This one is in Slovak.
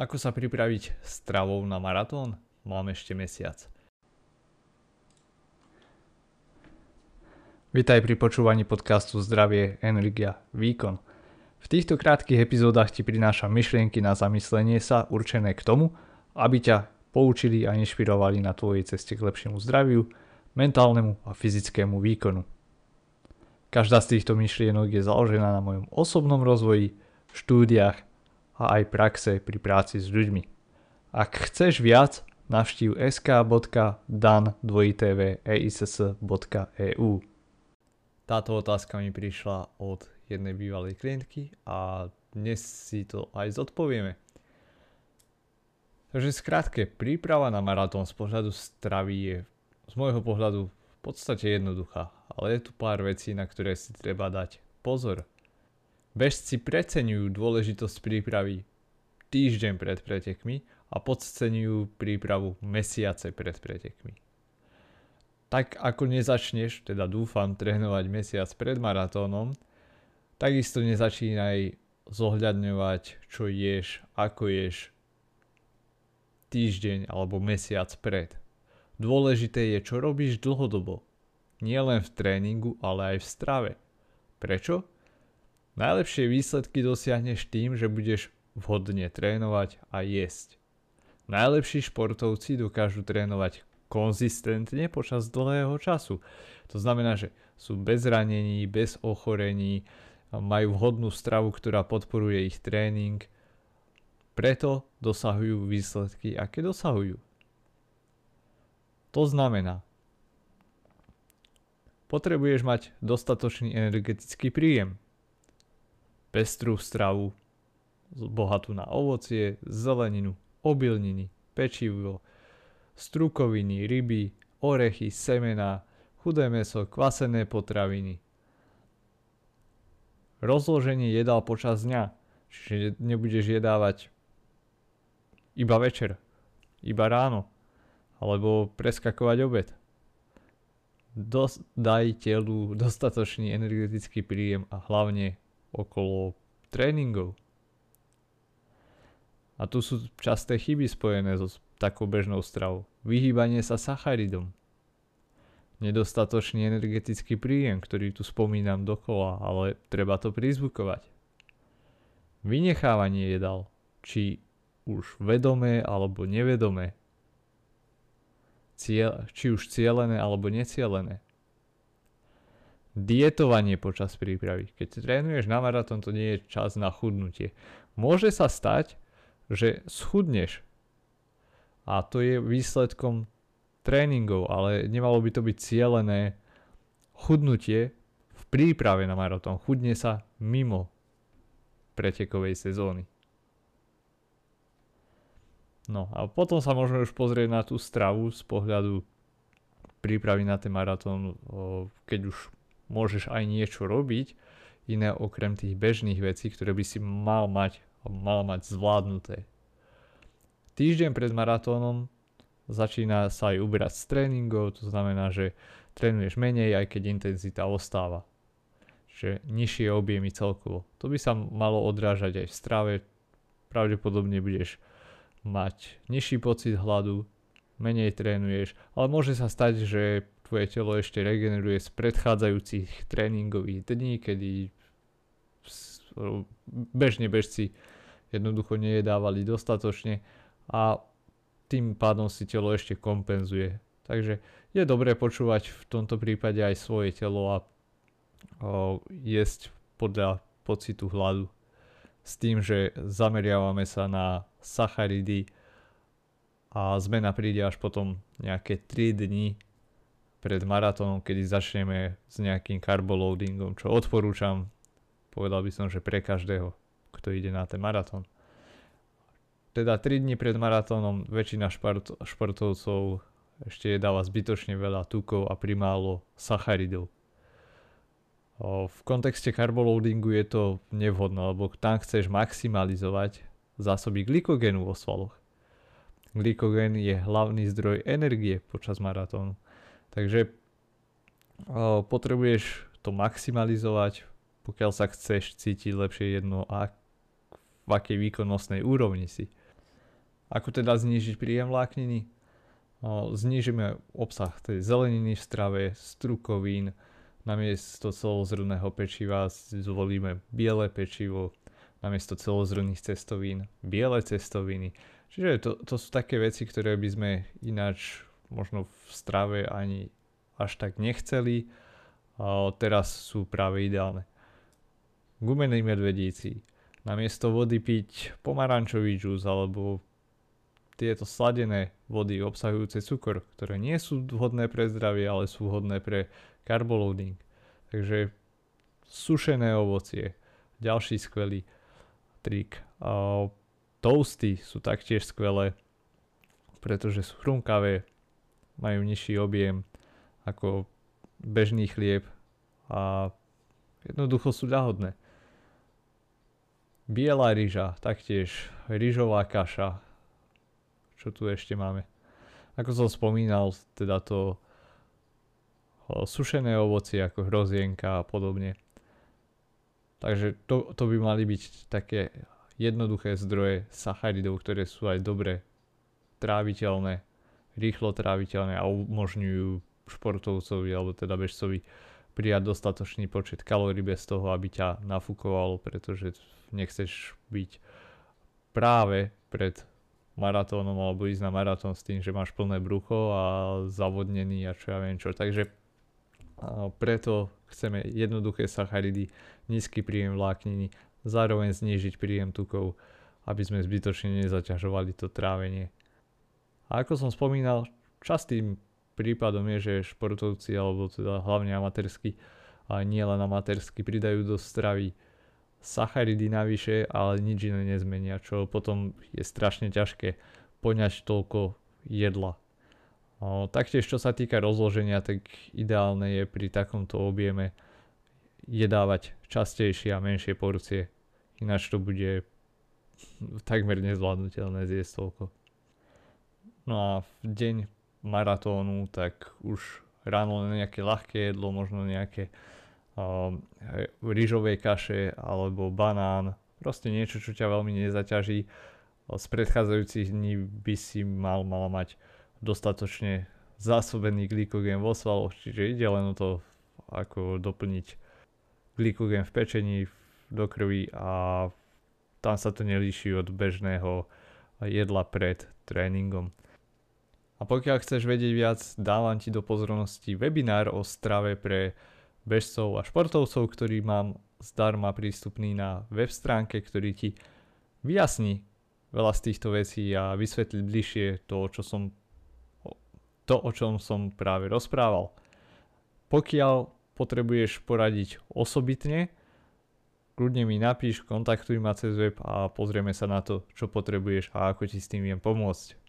Ako sa pripraviť stravou na maratón? Mám ešte mesiac. Vítaj pri počúvaní podcastu Zdravie, energia, výkon. V týchto krátkých epizódach ti prinášam myšlienky na zamyslenie sa určené k tomu, aby ťa poučili a inšpirovali na tvojej ceste k lepšiemu zdraviu, mentálnemu a fyzickému výkonu. Každá z týchto myšlienok je založená na mojom osobnom rozvoji, štúdiách a aj praxe pri práci s ľuďmi. Ak chceš viac, navštív sk.dan2tv.eiss.eu Táto otázka mi prišla od jednej bývalej klientky a dnes si to aj zodpovieme. Takže skrátke, príprava na maratón z pohľadu stravy je z môjho pohľadu v podstate jednoduchá, ale je tu pár vecí, na ktoré si treba dať pozor. Bežci preceňujú dôležitosť prípravy týždeň pred pretekmi a podceňujú prípravu mesiace pred pretekmi. Tak ako nezačneš, teda dúfam, trénovať mesiac pred maratónom, takisto nezačínaj zohľadňovať, čo ješ, ako ješ týždeň alebo mesiac pred. Dôležité je, čo robíš dlhodobo. Nie len v tréningu, ale aj v strave. Prečo? Najlepšie výsledky dosiahneš tým, že budeš vhodne trénovať a jesť. Najlepší športovci dokážu trénovať konzistentne počas dlhého času. To znamená, že sú bez ranení, bez ochorení, majú vhodnú stravu, ktorá podporuje ich tréning, preto dosahujú výsledky, aké dosahujú. To znamená, potrebuješ mať dostatočný energetický príjem, pestrú stravu, bohatú na ovocie, zeleninu, obilniny, pečivo, strukoviny, ryby, orechy, semena, chudé meso, kvasené potraviny. Rozloženie jedál počas dňa, čiže nebudeš jedávať iba večer, iba ráno, alebo preskakovať obed. Dos, daj telu dostatočný energetický príjem a hlavne okolo tréningov. A tu sú časté chyby spojené so takou bežnou stravou. Vyhýbanie sa sacharidom. Nedostatočný energetický príjem, ktorý tu spomínam dokola, ale treba to prizvukovať. Vynechávanie jedal, či už vedomé alebo nevedomé. Ciel, či už cielené alebo necielené. Dietovanie počas prípravy. Keď trénuješ na maratón, to nie je čas na chudnutie. Môže sa stať, že schudneš. A to je výsledkom tréningov, ale nemalo by to byť cielené chudnutie v príprave na maratón. Chudne sa mimo pretekovej sezóny. No a potom sa môžeme už pozrieť na tú stravu z pohľadu prípravy na ten maratón, keď už môžeš aj niečo robiť, iné okrem tých bežných vecí, ktoré by si mal mať, mal mať zvládnuté. Týždeň pred maratónom začína sa aj uberať z tréningov, to znamená, že trénuješ menej, aj keď intenzita ostáva. Čiže nižšie objemy celkovo. To by sa malo odrážať aj v strave. Pravdepodobne budeš mať nižší pocit hladu, menej trénuješ, ale môže sa stať, že tvoje telo ešte regeneruje z predchádzajúcich tréningových dní, kedy bežne bežci jednoducho nejedávali dostatočne a tým pádom si telo ešte kompenzuje. Takže je dobré počúvať v tomto prípade aj svoje telo a o, jesť podľa pocitu hladu. S tým, že zameriavame sa na sacharidy a zmena príde až potom nejaké 3 dni pred maratónom, kedy začneme s nejakým carboloadingom, čo odporúčam, povedal by som, že pre každého, kto ide na ten maratón. Teda 3 dní pred maratónom väčšina šport, športovcov ešte jedáva zbytočne veľa tukov a primálo sacharidov. V kontexte carboloadingu je to nevhodné, lebo tam chceš maximalizovať zásoby glykogénu vo svaloch. Glykogén je hlavný zdroj energie počas maratónu. Takže o, potrebuješ to maximalizovať, pokiaľ sa chceš cítiť lepšie jedno a v akej výkonnostnej úrovni si. Ako teda znížiť príjem vlákniny? Znížime obsah tej zeleniny v strave, strukovín, namiesto celozrnného pečiva zvolíme biele pečivo, namiesto celozrnných cestovín biele cestoviny. Čiže to, to sú také veci, ktoré by sme ináč možno v strave ani až tak nechceli. A teraz sú práve ideálne. Gumení medvedíci. Namiesto vody piť pomarančový džús alebo tieto sladené vody obsahujúce cukor, ktoré nie sú vhodné pre zdravie, ale sú vhodné pre carboloading. Takže sušené ovocie, ďalší skvelý trik. Toasty sú taktiež skvelé, pretože sú chrumkavé, majú nižší objem ako bežný chlieb a jednoducho sú ľahodné. Biela ryža, taktiež ryžová kaša, čo tu ešte máme? Ako som spomínal, teda to sušené ovocie ako hrozienka a podobne. Takže to, to by mali byť také jednoduché zdroje sacharidov, ktoré sú aj dobre tráviteľné, rýchlo tráviteľné a umožňujú športovcovi alebo teda bežcovi prijať dostatočný počet kalórií bez toho, aby ťa nafúkovalo, pretože nechceš byť práve pred maratónom alebo ísť na maratón s tým, že máš plné brucho a zavodnený a čo ja viem čo. Takže preto chceme jednoduché sacharidy, nízky príjem vlákniny, zároveň znížiť príjem tukov, aby sme zbytočne nezaťažovali to trávenie. A ako som spomínal, častým prípadom je, že športovci, alebo teda hlavne amatérsky, a nie len amatérsky, pridajú do stravy sacharidy navyše, ale nič iné nezmenia, čo potom je strašne ťažké poňať toľko jedla. O, taktiež čo sa týka rozloženia, tak ideálne je pri takomto objeme jedávať častejšie a menšie porcie. Ináč to bude takmer nezvládnutelné zjesť toľko. No a v deň maratónu, tak už ráno nejaké ľahké jedlo, možno nejaké um, rýžovej kaše alebo banán, proste niečo, čo ťa veľmi nezaťaží. Z predchádzajúcich dní by si mal, mal mať dostatočne zásobený glykogén vo svaloch, čiže ide len o to, ako doplniť glykogén v pečení do krvi a tam sa to nelíši od bežného jedla pred tréningom. A pokiaľ chceš vedieť viac, dávam ti do pozornosti webinár o strave pre bežcov a športovcov, ktorý mám zdarma prístupný na web stránke, ktorý ti vyjasní veľa z týchto vecí a vysvetlí bližšie to, čo som, to, o čom som práve rozprával. Pokiaľ potrebuješ poradiť osobitne, kľudne mi napíš, kontaktuj ma cez web a pozrieme sa na to, čo potrebuješ a ako ti s tým viem pomôcť.